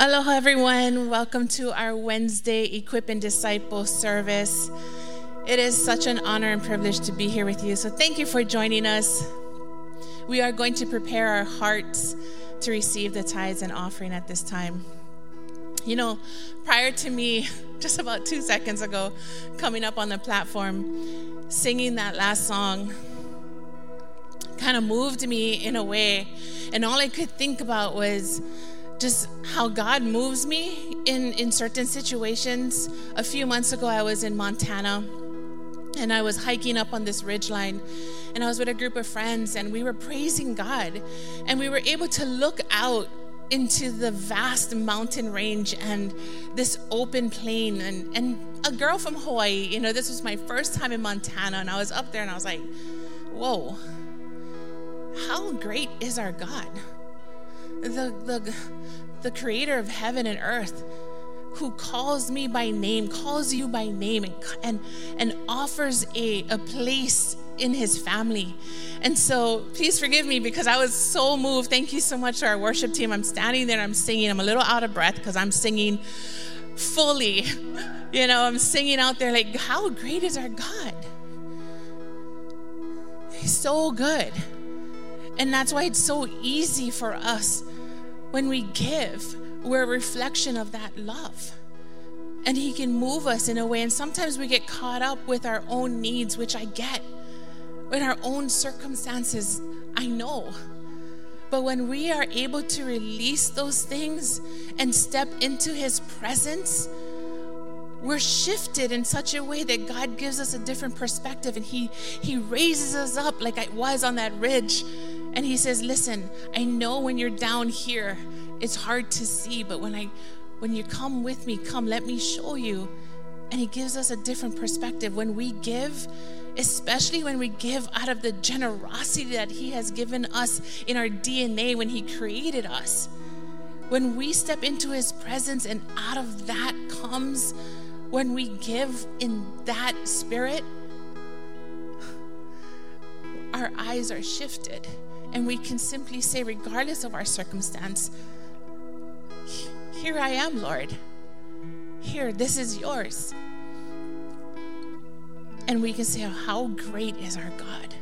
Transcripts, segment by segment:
Aloha, everyone. Welcome to our Wednesday Equip and Disciple service. It is such an honor and privilege to be here with you. So, thank you for joining us. We are going to prepare our hearts to receive the tithes and offering at this time. You know, prior to me, just about two seconds ago, coming up on the platform, singing that last song, kind of moved me in a way. And all I could think about was, just how God moves me in, in certain situations. A few months ago, I was in Montana and I was hiking up on this ridge line and I was with a group of friends and we were praising God and we were able to look out into the vast mountain range and this open plain and, and a girl from Hawaii, you know, this was my first time in Montana and I was up there and I was like, whoa, how great is our God? the, the, the creator of heaven and earth who calls me by name, calls you by name, and, and, and offers a, a place in his family. And so please forgive me because I was so moved. Thank you so much to our worship team. I'm standing there, I'm singing. I'm a little out of breath because I'm singing fully. You know, I'm singing out there like, how great is our God? He's so good. And that's why it's so easy for us when we give, we're a reflection of that love. And He can move us in a way. And sometimes we get caught up with our own needs, which I get, with our own circumstances. I know. But when we are able to release those things and step into His presence, we're shifted in such a way that God gives us a different perspective and He He raises us up like I was on that ridge and he says, "Listen, I know when you're down here, it's hard to see, but when I when you come with me, come, let me show you." And he gives us a different perspective when we give, especially when we give out of the generosity that he has given us in our DNA when he created us. When we step into his presence and out of that comes when we give in that spirit, our eyes are shifted and we can simply say, regardless of our circumstance, Here I am, Lord. Here, this is yours. And we can say, oh, How great is our God?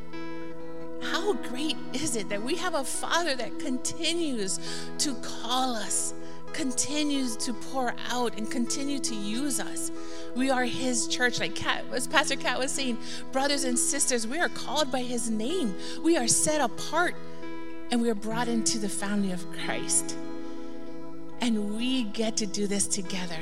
How great is it that we have a Father that continues to call us, continues to pour out, and continue to use us? We are His church, like Kat, as Pastor Kat was saying, brothers and sisters, we are called by His name. We are set apart and we are brought into the family of Christ. And we get to do this together.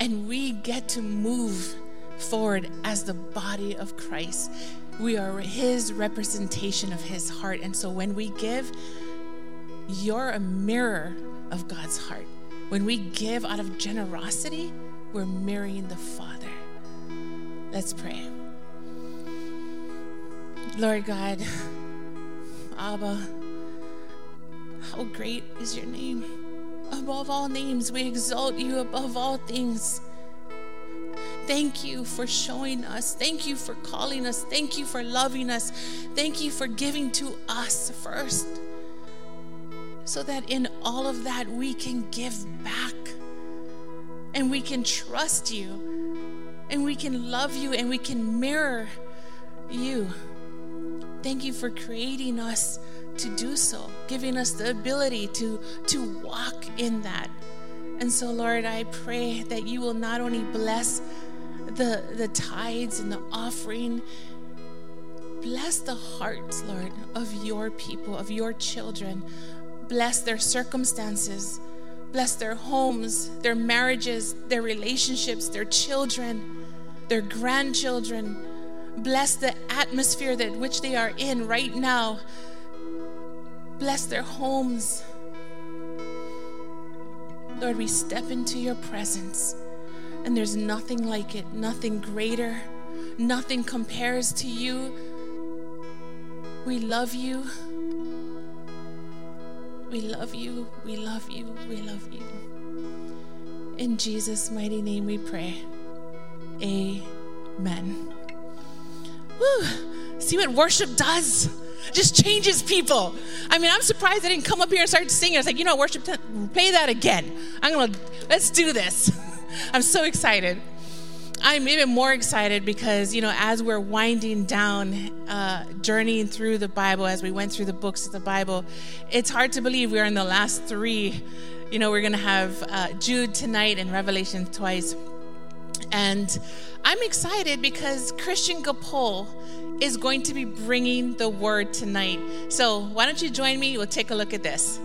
And we get to move forward as the body of Christ. We are His representation of His heart. And so when we give, you're a mirror of God's heart. When we give out of generosity, we're marrying the Father. Let's pray. Lord God, Abba, how great is your name. Above all names, we exalt you above all things. Thank you for showing us. Thank you for calling us. Thank you for loving us. Thank you for giving to us first. So that in all of that, we can give back and we can trust you and we can love you and we can mirror you. Thank you for creating us to do so, giving us the ability to, to walk in that. And so, Lord, I pray that you will not only bless the, the tithes and the offering, bless the hearts, Lord, of your people, of your children. Bless their circumstances Bless their homes, their marriages, their relationships, their children, their grandchildren. Bless the atmosphere that which they are in right now. Bless their homes. Lord, we step into your presence, and there's nothing like it, nothing greater, nothing compares to you. We love you. We love you. We love you. We love you. In Jesus' mighty name we pray. Amen. Woo. See what worship does? just changes people. I mean, I'm surprised I didn't come up here and start singing. I was like, you know, worship, play that again. I'm gonna, let's do this. I'm so excited. I'm even more excited because, you know, as we're winding down, uh, journeying through the Bible, as we went through the books of the Bible, it's hard to believe we're in the last three. You know, we're going to have uh, Jude tonight and Revelation twice. And I'm excited because Christian Gapol is going to be bringing the word tonight. So why don't you join me? We'll take a look at this.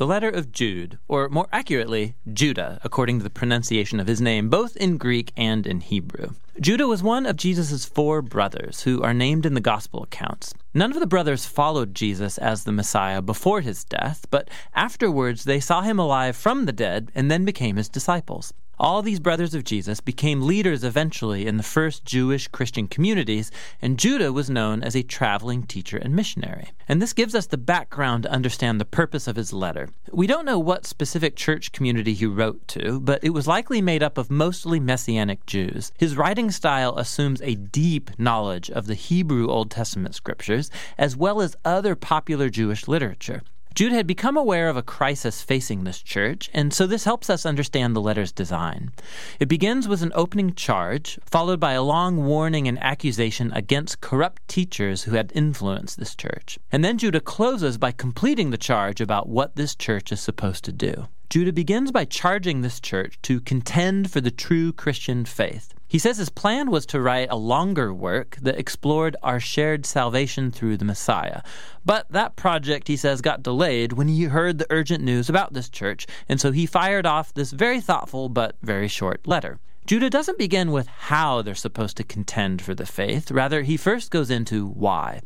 The letter of Jude, or more accurately, Judah, according to the pronunciation of his name, both in Greek and in Hebrew. Judah was one of Jesus' four brothers who are named in the gospel accounts. None of the brothers followed Jesus as the Messiah before his death, but afterwards they saw him alive from the dead and then became his disciples. All these brothers of Jesus became leaders eventually in the first Jewish Christian communities, and Judah was known as a traveling teacher and missionary. And this gives us the background to understand the purpose of his letter. We don't know what specific church community he wrote to, but it was likely made up of mostly Messianic Jews. His writing style assumes a deep knowledge of the Hebrew Old Testament scriptures, as well as other popular Jewish literature. Jude had become aware of a crisis facing this church, and so this helps us understand the letter's design. It begins with an opening charge, followed by a long warning and accusation against corrupt teachers who had influenced this church. And then Judah closes by completing the charge about what this church is supposed to do. Judah begins by charging this church to contend for the true Christian faith. He says his plan was to write a longer work that explored our shared salvation through the Messiah. But that project, he says, got delayed when he heard the urgent news about this church, and so he fired off this very thoughtful but very short letter. Judah doesn't begin with how they're supposed to contend for the faith. Rather, he first goes into why.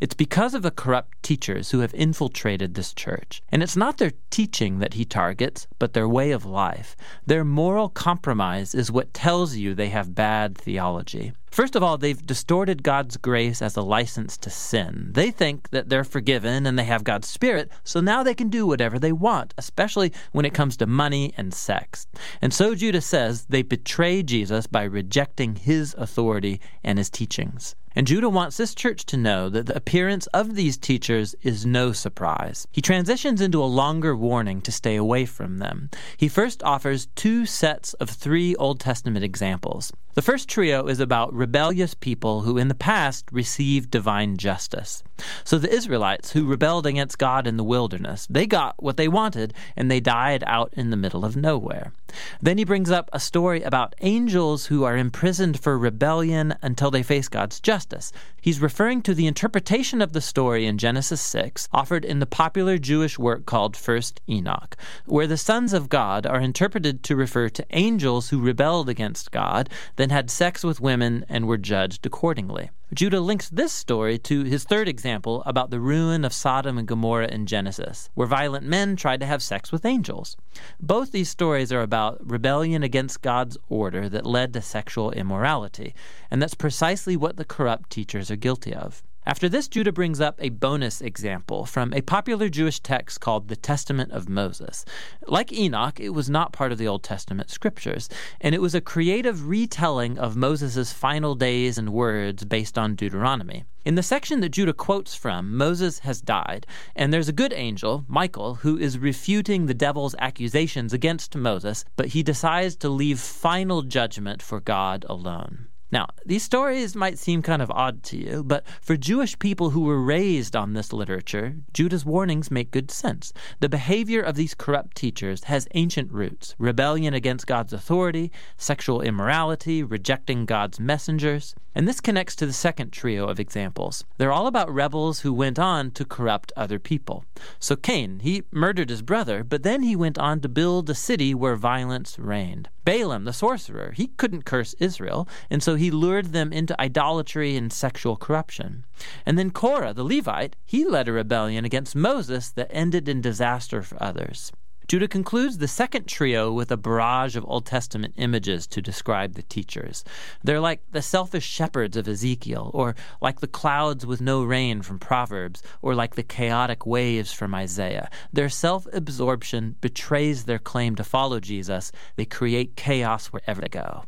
It's because of the corrupt teachers who have infiltrated this church. And it's not their teaching that he targets, but their way of life. Their moral compromise is what tells you they have bad theology. First of all, they've distorted God's grace as a license to sin. They think that they're forgiven and they have God's Spirit, so now they can do whatever they want, especially when it comes to money and sex. And so Judah says they betray Jesus by rejecting his authority and his teachings. And Judah wants this church to know that the appearance of these teachers is no surprise. He transitions into a longer warning to stay away from them. He first offers two sets of three Old Testament examples. The first trio is about rebellious people who in the past received divine justice. So the Israelites who rebelled against God in the wilderness, they got what they wanted and they died out in the middle of nowhere. Then he brings up a story about angels who are imprisoned for rebellion until they face God's justice. He's referring to the interpretation of the story in Genesis 6, offered in the popular Jewish work called First Enoch, where the sons of God are interpreted to refer to angels who rebelled against God, then had sex with women, and were judged accordingly. Judah links this story to his third example about the ruin of Sodom and Gomorrah in Genesis, where violent men tried to have sex with angels. Both these stories are about rebellion against God's order that led to sexual immorality, and that's precisely what the corrupt teachers are guilty of. After this, Judah brings up a bonus example from a popular Jewish text called the Testament of Moses. Like Enoch, it was not part of the Old Testament scriptures, and it was a creative retelling of Moses' final days and words based on Deuteronomy. In the section that Judah quotes from, Moses has died, and there's a good angel, Michael, who is refuting the devil's accusations against Moses, but he decides to leave final judgment for God alone. Now, these stories might seem kind of odd to you, but for Jewish people who were raised on this literature, Judah's warnings make good sense. The behavior of these corrupt teachers has ancient roots rebellion against God's authority, sexual immorality, rejecting God's messengers. And this connects to the second trio of examples. They're all about rebels who went on to corrupt other people. So Cain, he murdered his brother, but then he went on to build a city where violence reigned. Balaam, the sorcerer, he couldn't curse Israel, and so he lured them into idolatry and sexual corruption. And then Korah, the Levite, he led a rebellion against Moses that ended in disaster for others. Judah concludes the second trio with a barrage of Old Testament images to describe the teachers. They're like the selfish shepherds of Ezekiel, or like the clouds with no rain from Proverbs, or like the chaotic waves from Isaiah. Their self absorption betrays their claim to follow Jesus. They create chaos wherever they go.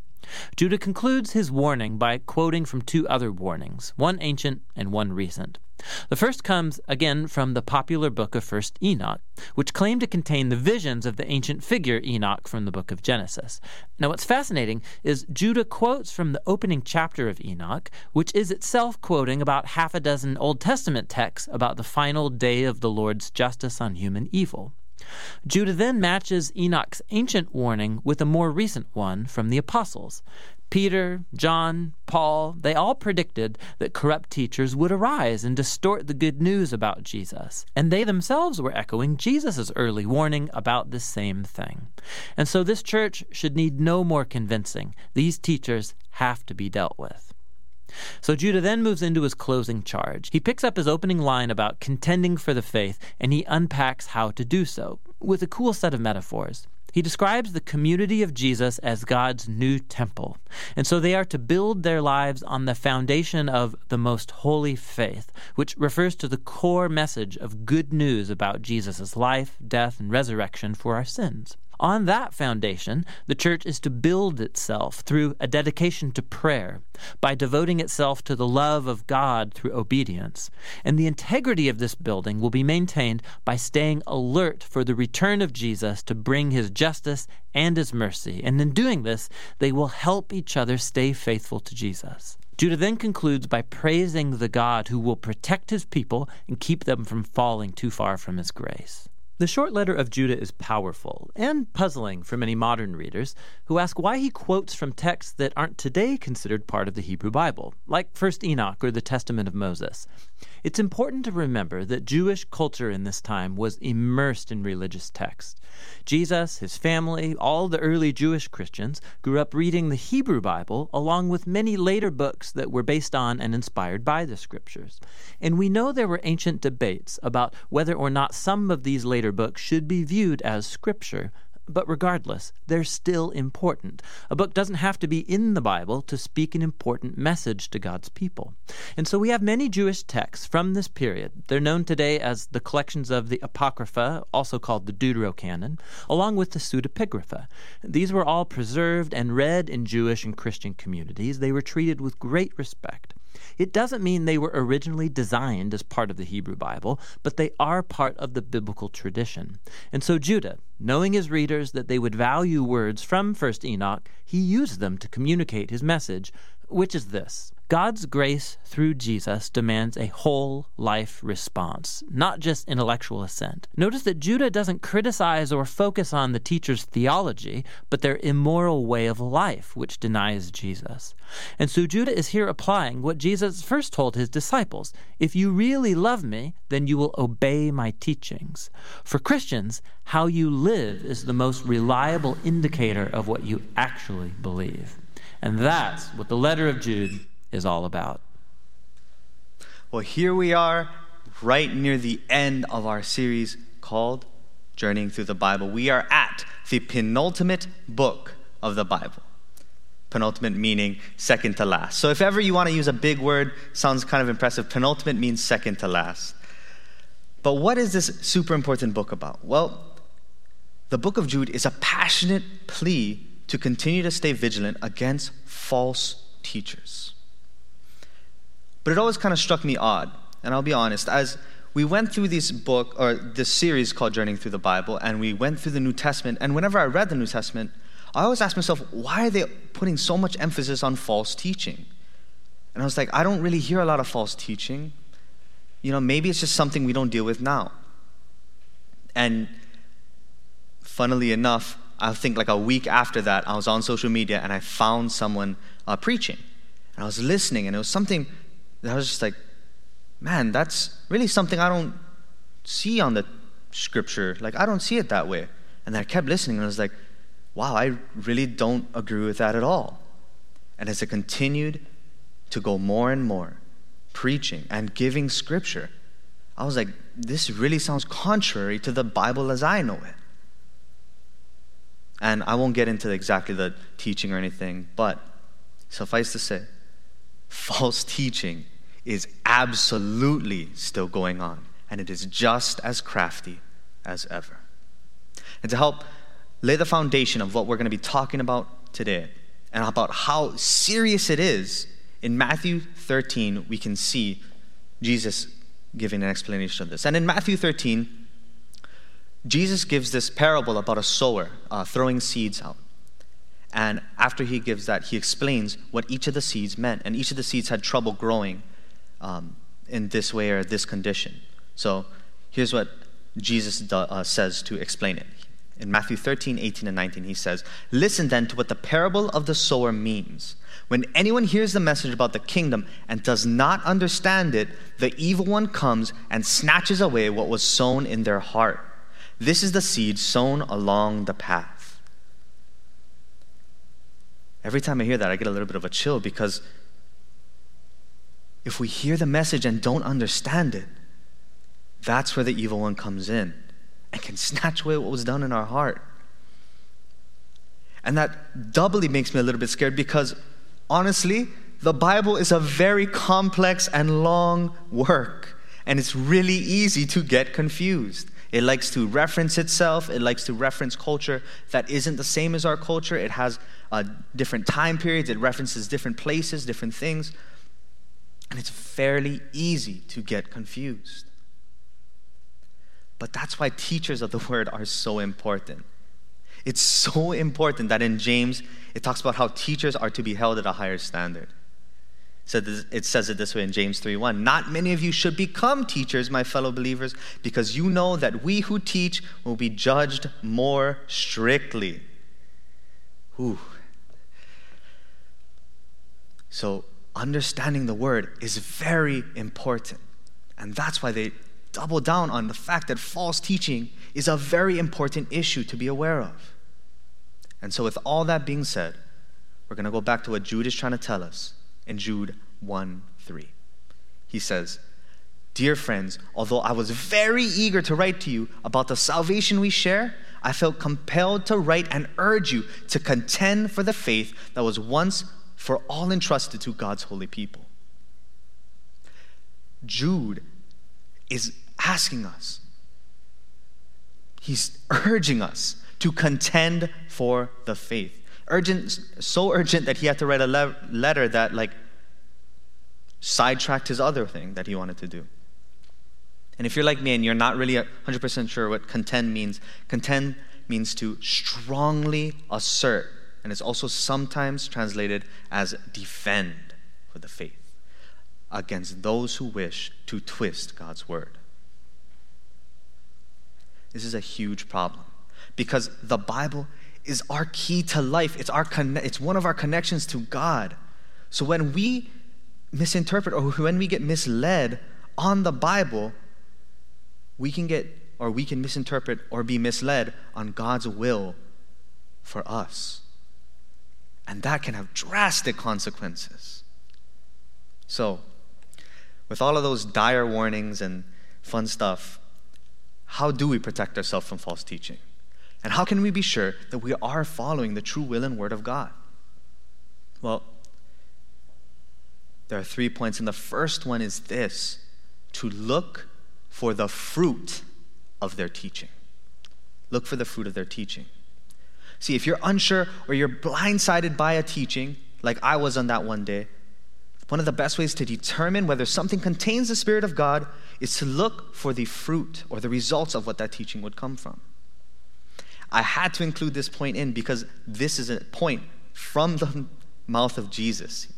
Judah concludes his warning by quoting from two other warnings, one ancient and one recent. The first comes again from the popular book of 1st Enoch, which claimed to contain the visions of the ancient figure Enoch from the book of Genesis. Now, what's fascinating is Judah quotes from the opening chapter of Enoch, which is itself quoting about half a dozen Old Testament texts about the final day of the Lord's justice on human evil. Judah then matches Enoch's ancient warning with a more recent one from the apostles. Peter, John, Paul, they all predicted that corrupt teachers would arise and distort the good news about Jesus. And they themselves were echoing Jesus' early warning about the same thing. And so this church should need no more convincing. These teachers have to be dealt with. So Judah then moves into his closing charge. He picks up his opening line about contending for the faith, and he unpacks how to do so with a cool set of metaphors. He describes the community of Jesus as God's new temple. And so they are to build their lives on the foundation of the most holy faith, which refers to the core message of good news about Jesus' life, death, and resurrection for our sins. On that foundation, the church is to build itself through a dedication to prayer, by devoting itself to the love of God through obedience. And the integrity of this building will be maintained by staying alert for the return of Jesus to bring his justice and his mercy. And in doing this, they will help each other stay faithful to Jesus. Judah then concludes by praising the God who will protect his people and keep them from falling too far from his grace. The short letter of Judah is powerful and puzzling for many modern readers who ask why he quotes from texts that aren't today considered part of the Hebrew Bible, like 1st Enoch or the Testament of Moses. It's important to remember that Jewish culture in this time was immersed in religious texts. Jesus, his family, all the early Jewish Christians grew up reading the Hebrew Bible along with many later books that were based on and inspired by the scriptures. And we know there were ancient debates about whether or not some of these later books should be viewed as scripture, but regardless, they're still important. A book doesn't have to be in the Bible to speak an important message to God's people. And so we have many Jewish texts from this period. They're known today as the collections of the Apocrypha, also called the Deuterocanon, along with the Pseudepigrapha. These were all preserved and read in Jewish and Christian communities. They were treated with great respect. It doesn't mean they were originally designed as part of the Hebrew Bible, but they are part of the biblical tradition. And so Judah, knowing his readers that they would value words from 1st Enoch, he used them to communicate his message, which is this God's grace through Jesus demands a whole life response, not just intellectual assent. Notice that Judah doesn't criticize or focus on the teacher's theology, but their immoral way of life, which denies Jesus. And so Judah is here applying what Jesus first told his disciples If you really love me, then you will obey my teachings. For Christians, how you live is the most reliable indicator of what you actually believe. And that's what the letter of Jude is all about. Well, here we are, right near the end of our series called Journeying Through the Bible. We are at the penultimate book of the Bible. Penultimate meaning second to last. So, if ever you want to use a big word, sounds kind of impressive, penultimate means second to last. But what is this super important book about? Well, the book of Jude is a passionate plea to continue to stay vigilant against false teachers. But it always kind of struck me odd, and I'll be honest, as we went through this book or this series called Journeying Through the Bible, and we went through the New Testament, and whenever I read the New Testament, I always asked myself, why are they putting so much emphasis on false teaching? And I was like, I don't really hear a lot of false teaching. You know, maybe it's just something we don't deal with now. And funnily enough, I think like a week after that, I was on social media and I found someone uh, preaching. And I was listening, and it was something I was just like, man, that's really something I don't see on the scripture. Like, I don't see it that way. And I kept listening and I was like, wow, I really don't agree with that at all. And as I continued to go more and more preaching and giving scripture, I was like, this really sounds contrary to the Bible as I know it. And I won't get into exactly the teaching or anything, but suffice to say, false teaching is absolutely still going on, and it is just as crafty as ever. And to help lay the foundation of what we're going to be talking about today, and about how serious it is, in Matthew 13, we can see Jesus giving an explanation of this. And in Matthew 13, Jesus gives this parable about a sower uh, throwing seeds out. And after he gives that, he explains what each of the seeds meant. And each of the seeds had trouble growing um, in this way or this condition. So here's what Jesus do, uh, says to explain it. In Matthew 13, 18, and 19, he says, Listen then to what the parable of the sower means. When anyone hears the message about the kingdom and does not understand it, the evil one comes and snatches away what was sown in their heart. This is the seed sown along the path. Every time I hear that, I get a little bit of a chill because if we hear the message and don't understand it, that's where the evil one comes in and can snatch away what was done in our heart. And that doubly makes me a little bit scared because honestly, the Bible is a very complex and long work, and it's really easy to get confused. It likes to reference itself, it likes to reference culture that isn't the same as our culture. It has uh, different time periods, it references different places, different things, and it's fairly easy to get confused. But that's why teachers of the word are so important. It's so important that in James, it talks about how teachers are to be held at a higher standard. So it says it this way in James 3:1. Not many of you should become teachers, my fellow believers, because you know that we who teach will be judged more strictly. Ooh. So understanding the word is very important. And that's why they double down on the fact that false teaching is a very important issue to be aware of. And so, with all that being said, we're going to go back to what Jude is trying to tell us in Jude 1 3. He says, Dear friends, although I was very eager to write to you about the salvation we share, I felt compelled to write and urge you to contend for the faith that was once for all entrusted to God's holy people. Jude is asking us, he's urging us to contend for the faith. Urgent, so urgent that he had to write a le- letter that, like, sidetracked his other thing that he wanted to do. And if you're like me and you're not really 100% sure what contend means, contend means to strongly assert, and it's also sometimes translated as defend for the faith against those who wish to twist God's word. This is a huge problem because the Bible is our key to life. It's, our conne- it's one of our connections to God. So when we misinterpret or when we get misled on the Bible, we can get or we can misinterpret or be misled on God's will for us. And that can have drastic consequences. So, with all of those dire warnings and fun stuff, how do we protect ourselves from false teaching? And how can we be sure that we are following the true will and word of God? Well, there are three points, and the first one is this to look for the fruit of their teaching. Look for the fruit of their teaching. See, if you're unsure or you're blindsided by a teaching, like I was on that one day, one of the best ways to determine whether something contains the Spirit of God is to look for the fruit or the results of what that teaching would come from. I had to include this point in because this is a point from the mouth of Jesus.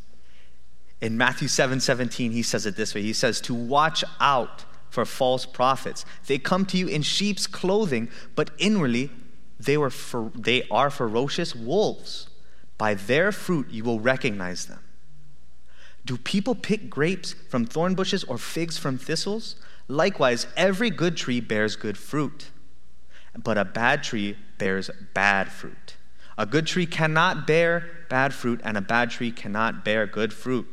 In Matthew 7 17, he says it this way He says, To watch out for false prophets. They come to you in sheep's clothing, but inwardly they, were fer- they are ferocious wolves. By their fruit you will recognize them. Do people pick grapes from thorn bushes or figs from thistles? Likewise, every good tree bears good fruit but a bad tree bears bad fruit. A good tree cannot bear bad fruit, and a bad tree cannot bear good fruit.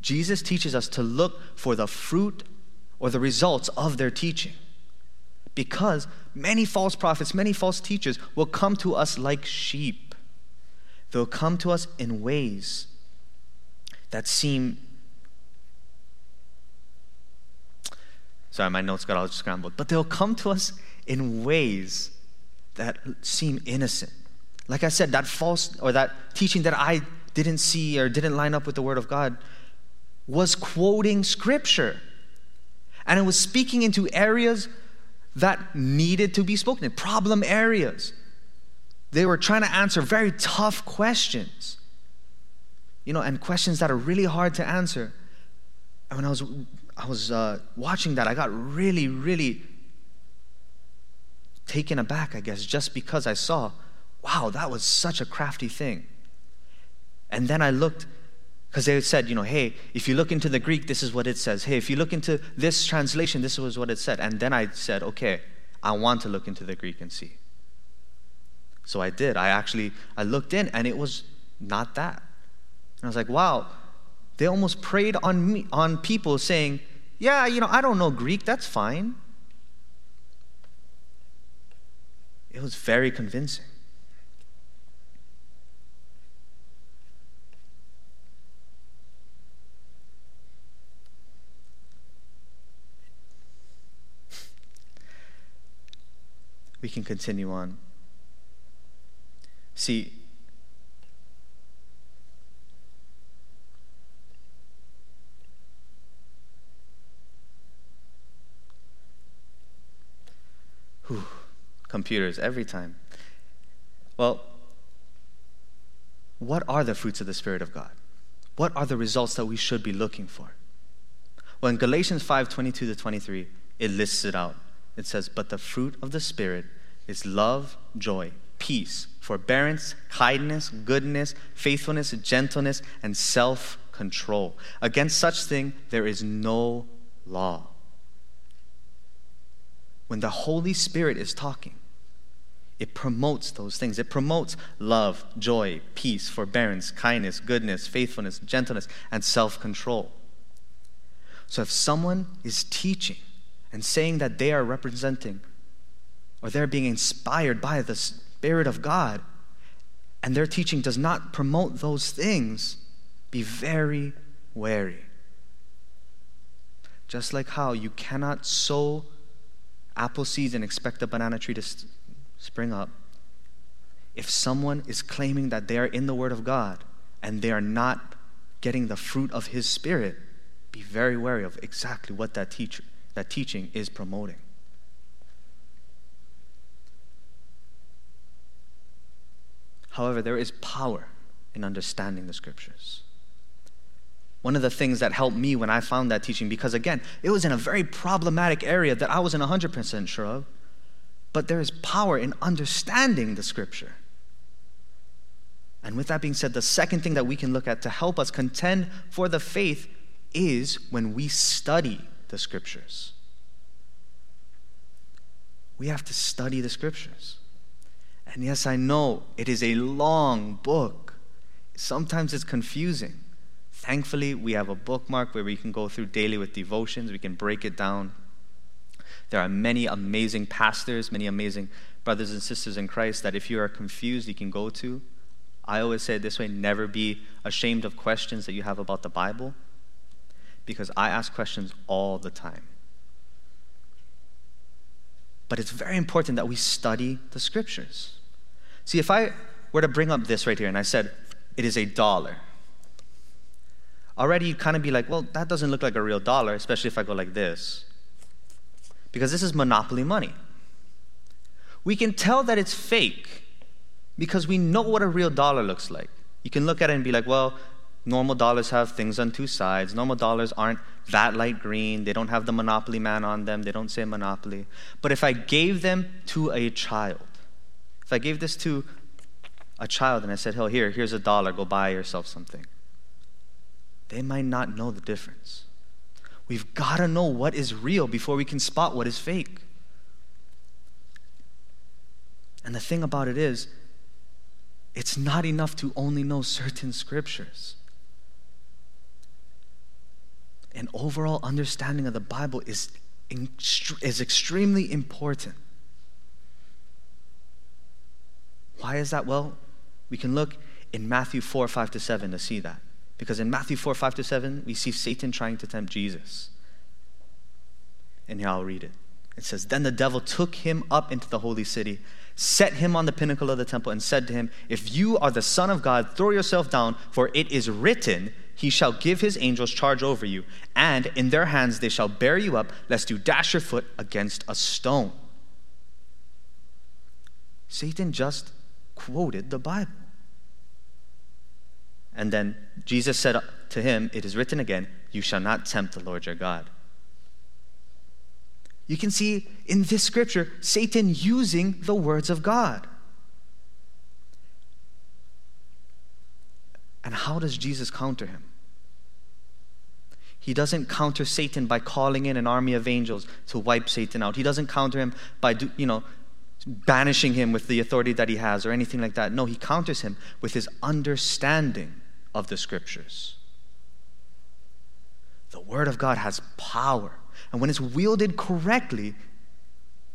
Jesus teaches us to look for the fruit or the results of their teaching. Because many false prophets, many false teachers will come to us like sheep. They'll come to us in ways that seem Sorry, my notes got all scrambled. But they'll come to us in ways that seem innocent, Like I said, that false or that teaching that I didn't see or didn't line up with the Word of God was quoting Scripture. And it was speaking into areas that needed to be spoken in, problem areas. They were trying to answer very tough questions, you know, and questions that are really hard to answer. And when I was, I was uh, watching that, I got really, really taken aback, I guess, just because I saw, wow, that was such a crafty thing. And then I looked, because they said, you know, hey, if you look into the Greek, this is what it says. Hey, if you look into this translation, this was what it said. And then I said, okay, I want to look into the Greek and see. So I did. I actually I looked in and it was not that. And I was like, wow, they almost preyed on me on people saying, yeah, you know, I don't know Greek, that's fine. It was very convincing. We can continue on. See, whew, computers every time. Well, what are the fruits of the Spirit of God? What are the results that we should be looking for? Well, in Galatians 5 22 to 23, it lists it out. It says, But the fruit of the Spirit is love, joy, peace, forbearance, kindness, goodness, faithfulness, gentleness, and self control. Against such thing there is no law. When the Holy Spirit is talking, it promotes those things. It promotes love, joy, peace, forbearance, kindness, goodness, faithfulness, gentleness, and self control. So if someone is teaching and saying that they are representing or they're being inspired by the Spirit of God and their teaching does not promote those things, be very wary. Just like how you cannot sow apple seeds and expect a banana tree to spring up. If someone is claiming that they are in the Word of God and they are not getting the fruit of His Spirit, be very wary of exactly what that teacher, that teaching is promoting. However, there is power in understanding the scriptures. One of the things that helped me when I found that teaching, because again, it was in a very problematic area that I wasn't 100% sure of, but there is power in understanding the scripture. And with that being said, the second thing that we can look at to help us contend for the faith is when we study the scriptures. We have to study the scriptures. And yes, I know it is a long book. Sometimes it's confusing. Thankfully, we have a bookmark where we can go through daily with devotions, we can break it down. There are many amazing pastors, many amazing brothers and sisters in Christ that if you are confused, you can go to. I always say it this way never be ashamed of questions that you have about the Bible because I ask questions all the time. But it's very important that we study the scriptures. See, if I were to bring up this right here and I said, it is a dollar, already you'd kind of be like, well, that doesn't look like a real dollar, especially if I go like this. Because this is monopoly money. We can tell that it's fake because we know what a real dollar looks like. You can look at it and be like, well, normal dollars have things on two sides. Normal dollars aren't that light green. They don't have the monopoly man on them. They don't say monopoly. But if I gave them to a child, if I gave this to a child and I said, oh, here, here's a dollar, go buy yourself something, they might not know the difference. We've got to know what is real before we can spot what is fake. And the thing about it is, it's not enough to only know certain scriptures. An overall understanding of the Bible is, is extremely important. Why is that? Well, we can look in Matthew 4 5 to 7 to see that. Because in Matthew 4 5 to 7, we see Satan trying to tempt Jesus. And here I'll read it. It says, Then the devil took him up into the holy city, set him on the pinnacle of the temple, and said to him, If you are the Son of God, throw yourself down, for it is written, He shall give His angels charge over you, and in their hands they shall bear you up, lest you dash your foot against a stone. Satan just quoted the Bible. And then Jesus said to him, It is written again, You shall not tempt the Lord your God. You can see in this scripture Satan using the words of God. And how does Jesus counter him? He doesn't counter Satan by calling in an army of angels to wipe Satan out. He doesn't counter him by, you know, banishing him with the authority that he has or anything like that. No, he counters him with his understanding of the scriptures. The Word of God has power. And when it's wielded correctly,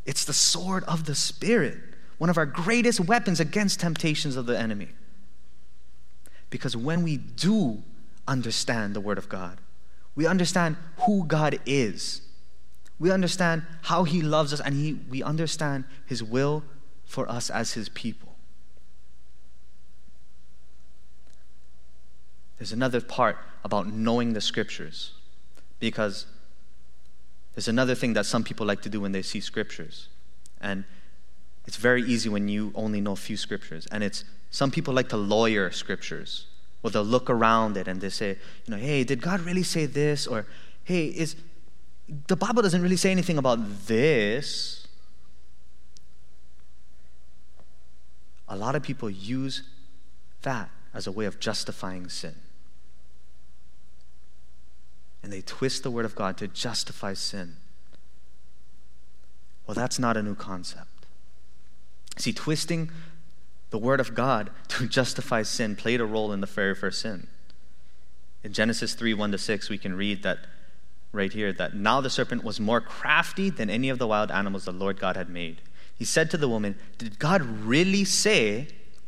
it's the sword of the Spirit, one of our greatest weapons against temptations of the enemy. Because when we do understand the Word of God, we understand who God is. We understand how He loves us, and he, we understand His will for us as His people. There's another part about knowing the Scriptures because there's another thing that some people like to do when they see scriptures. And it's very easy when you only know a few scriptures. And it's some people like to lawyer scriptures. Well, they'll look around it and they say, you know, hey, did God really say this? Or, hey, is the Bible doesn't really say anything about this. A lot of people use that as a way of justifying sin and they twist the Word of God to justify sin. Well, that's not a new concept. See, twisting the Word of God to justify sin played a role in the very first sin. In Genesis 3 1 to 6, we can read that right here that now the serpent was more crafty than any of the wild animals the Lord God had made. He said to the woman, Did God really say,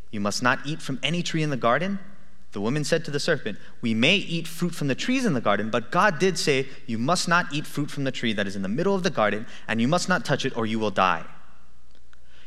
You must not eat from any tree in the garden? The woman said to the serpent, We may eat fruit from the trees in the garden, but God did say, You must not eat fruit from the tree that is in the middle of the garden, and you must not touch it, or you will die.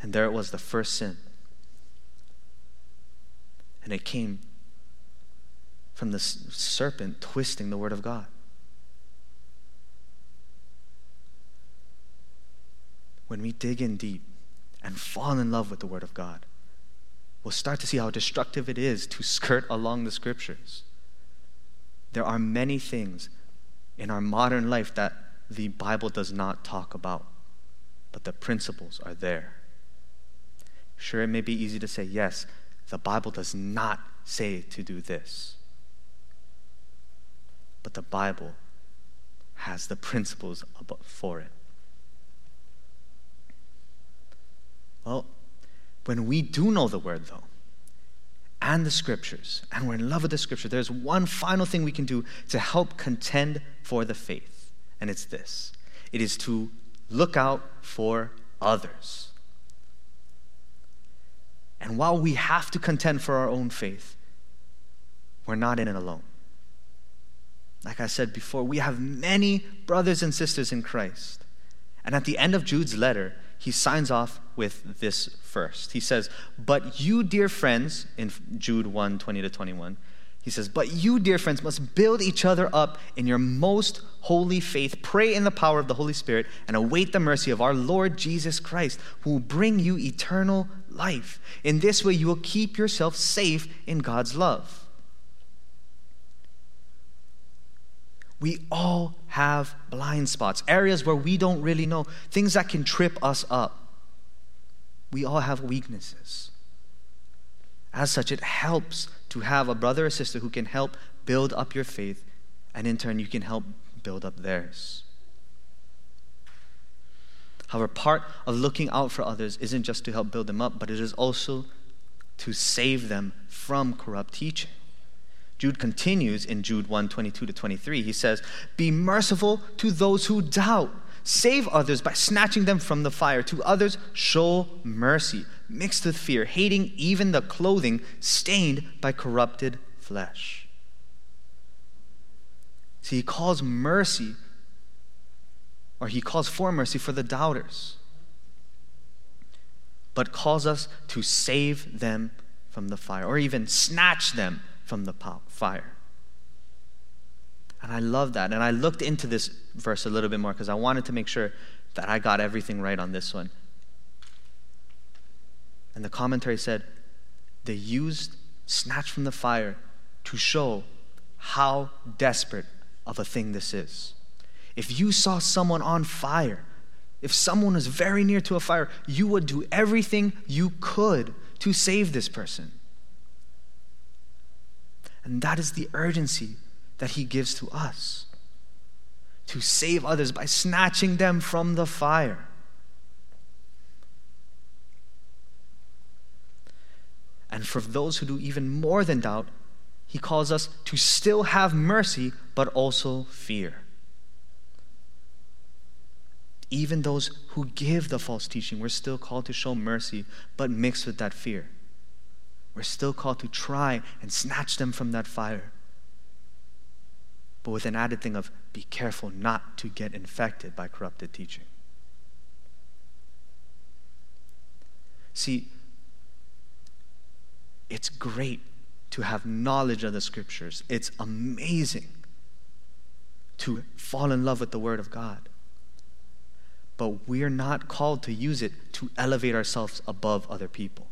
And there it was, the first sin. And it came from the serpent twisting the word of God. When we dig in deep and fall in love with the word of God, we'll start to see how destructive it is to skirt along the scriptures. There are many things in our modern life that the Bible does not talk about, but the principles are there. Sure, it may be easy to say, yes, the Bible does not say to do this. But the Bible has the principles for it. Well, when we do know the word, though, and the scriptures, and we're in love with the scripture, there's one final thing we can do to help contend for the faith, and it's this it is to look out for others. And while we have to contend for our own faith, we're not in it alone. Like I said before, we have many brothers and sisters in Christ. And at the end of Jude's letter, he signs off with this first. He says, But you, dear friends, in Jude 1 20 to 21, he says, But you, dear friends, must build each other up in your most holy faith. Pray in the power of the Holy Spirit and await the mercy of our Lord Jesus Christ, who will bring you eternal life. In this way, you will keep yourself safe in God's love. We all have blind spots, areas where we don't really know, things that can trip us up. We all have weaknesses. As such, it helps to have a brother or sister who can help build up your faith, and in turn, you can help build up theirs. However, part of looking out for others isn't just to help build them up, but it is also to save them from corrupt teaching. Jude continues in Jude 1 22 to 23. He says, Be merciful to those who doubt. Save others by snatching them from the fire. To others, show mercy, mixed with fear, hating even the clothing stained by corrupted flesh. See, he calls mercy, or he calls for mercy for the doubters, but calls us to save them from the fire, or even snatch them from the fire. And I love that. And I looked into this verse a little bit more because I wanted to make sure that I got everything right on this one. And the commentary said they used snatched from the fire to show how desperate of a thing this is. If you saw someone on fire, if someone was very near to a fire, you would do everything you could to save this person. And that is the urgency that he gives to us to save others by snatching them from the fire. And for those who do even more than doubt, he calls us to still have mercy, but also fear. Even those who give the false teaching, we're still called to show mercy, but mixed with that fear. We're still called to try and snatch them from that fire. But with an added thing of be careful not to get infected by corrupted teaching. See, it's great to have knowledge of the scriptures. It's amazing to fall in love with the Word of God. But we're not called to use it to elevate ourselves above other people.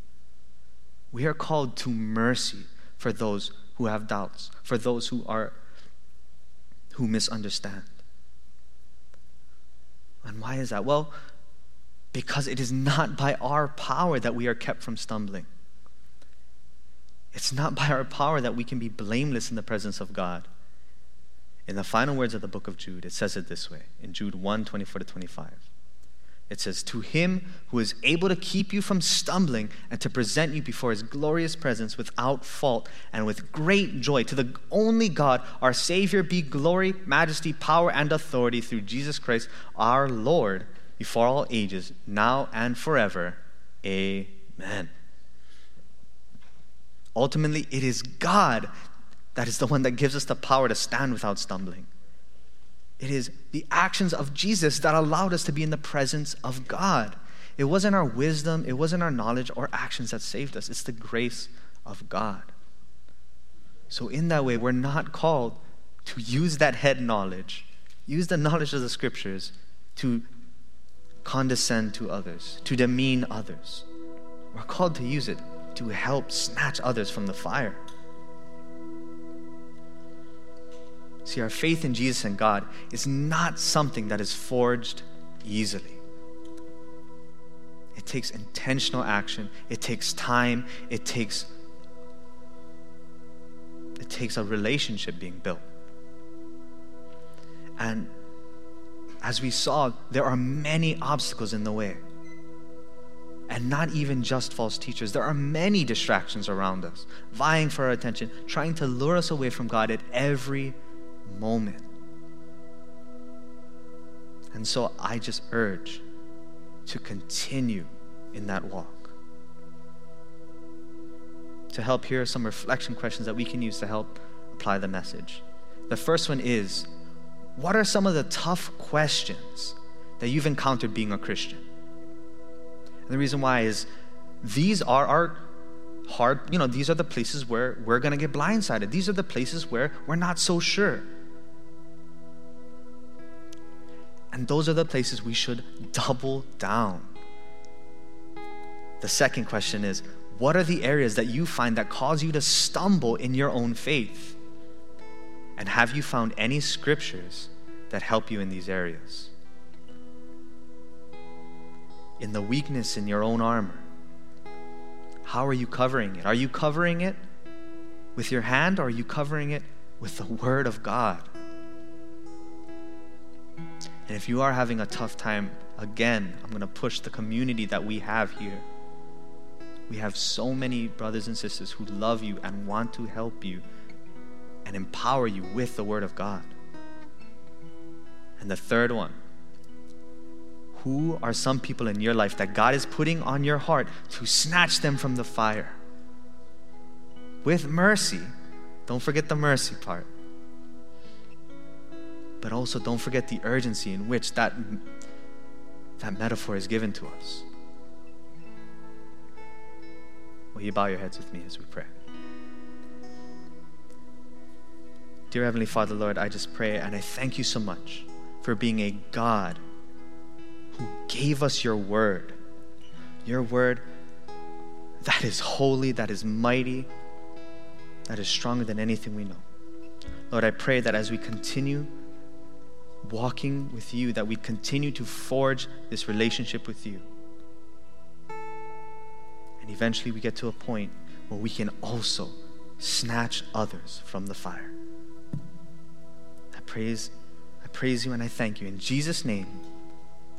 We are called to mercy for those who have doubts, for those who are who misunderstand. And why is that? Well, because it is not by our power that we are kept from stumbling. It's not by our power that we can be blameless in the presence of God. In the final words of the book of Jude, it says it this way in Jude 1 24 to 25. It says, To him who is able to keep you from stumbling and to present you before his glorious presence without fault and with great joy, to the only God, our Savior, be glory, majesty, power, and authority through Jesus Christ our Lord, before all ages, now and forever. Amen. Ultimately, it is God that is the one that gives us the power to stand without stumbling. It is the actions of Jesus that allowed us to be in the presence of God. It wasn't our wisdom, it wasn't our knowledge or actions that saved us, it's the grace of God. So, in that way, we're not called to use that head knowledge, use the knowledge of the scriptures to condescend to others, to demean others. We're called to use it to help snatch others from the fire. See, our faith in Jesus and God is not something that is forged easily. It takes intentional action, it takes time, it takes it takes a relationship being built. And as we saw, there are many obstacles in the way and not even just false teachers. There are many distractions around us, vying for our attention, trying to lure us away from God at every moment. And so I just urge to continue in that walk. To help, here are some reflection questions that we can use to help apply the message. The first one is What are some of the tough questions that you've encountered being a Christian? And the reason why is these are our hard, you know, these are the places where we're going to get blindsided. These are the places where we're not so sure. And those are the places we should double down. The second question is what are the areas that you find that cause you to stumble in your own faith? And have you found any scriptures that help you in these areas? in the weakness in your own armor. How are you covering it? Are you covering it with your hand or are you covering it with the Word of God? And if you are having a tough time again, I'm going to push the community that we have here. We have so many brothers and sisters who love you and want to help you and empower you with the Word of God. And the third one who are some people in your life that God is putting on your heart to snatch them from the fire? With mercy. Don't forget the mercy part. But also don't forget the urgency in which that, that metaphor is given to us. Will you bow your heads with me as we pray? Dear Heavenly Father, Lord, I just pray and I thank you so much for being a God who gave us your word. Your word that is holy, that is mighty, that is stronger than anything we know. Lord, I pray that as we continue walking with you, that we continue to forge this relationship with you. And eventually we get to a point where we can also snatch others from the fire. I praise, I praise you and I thank you. In Jesus' name,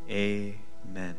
Amen.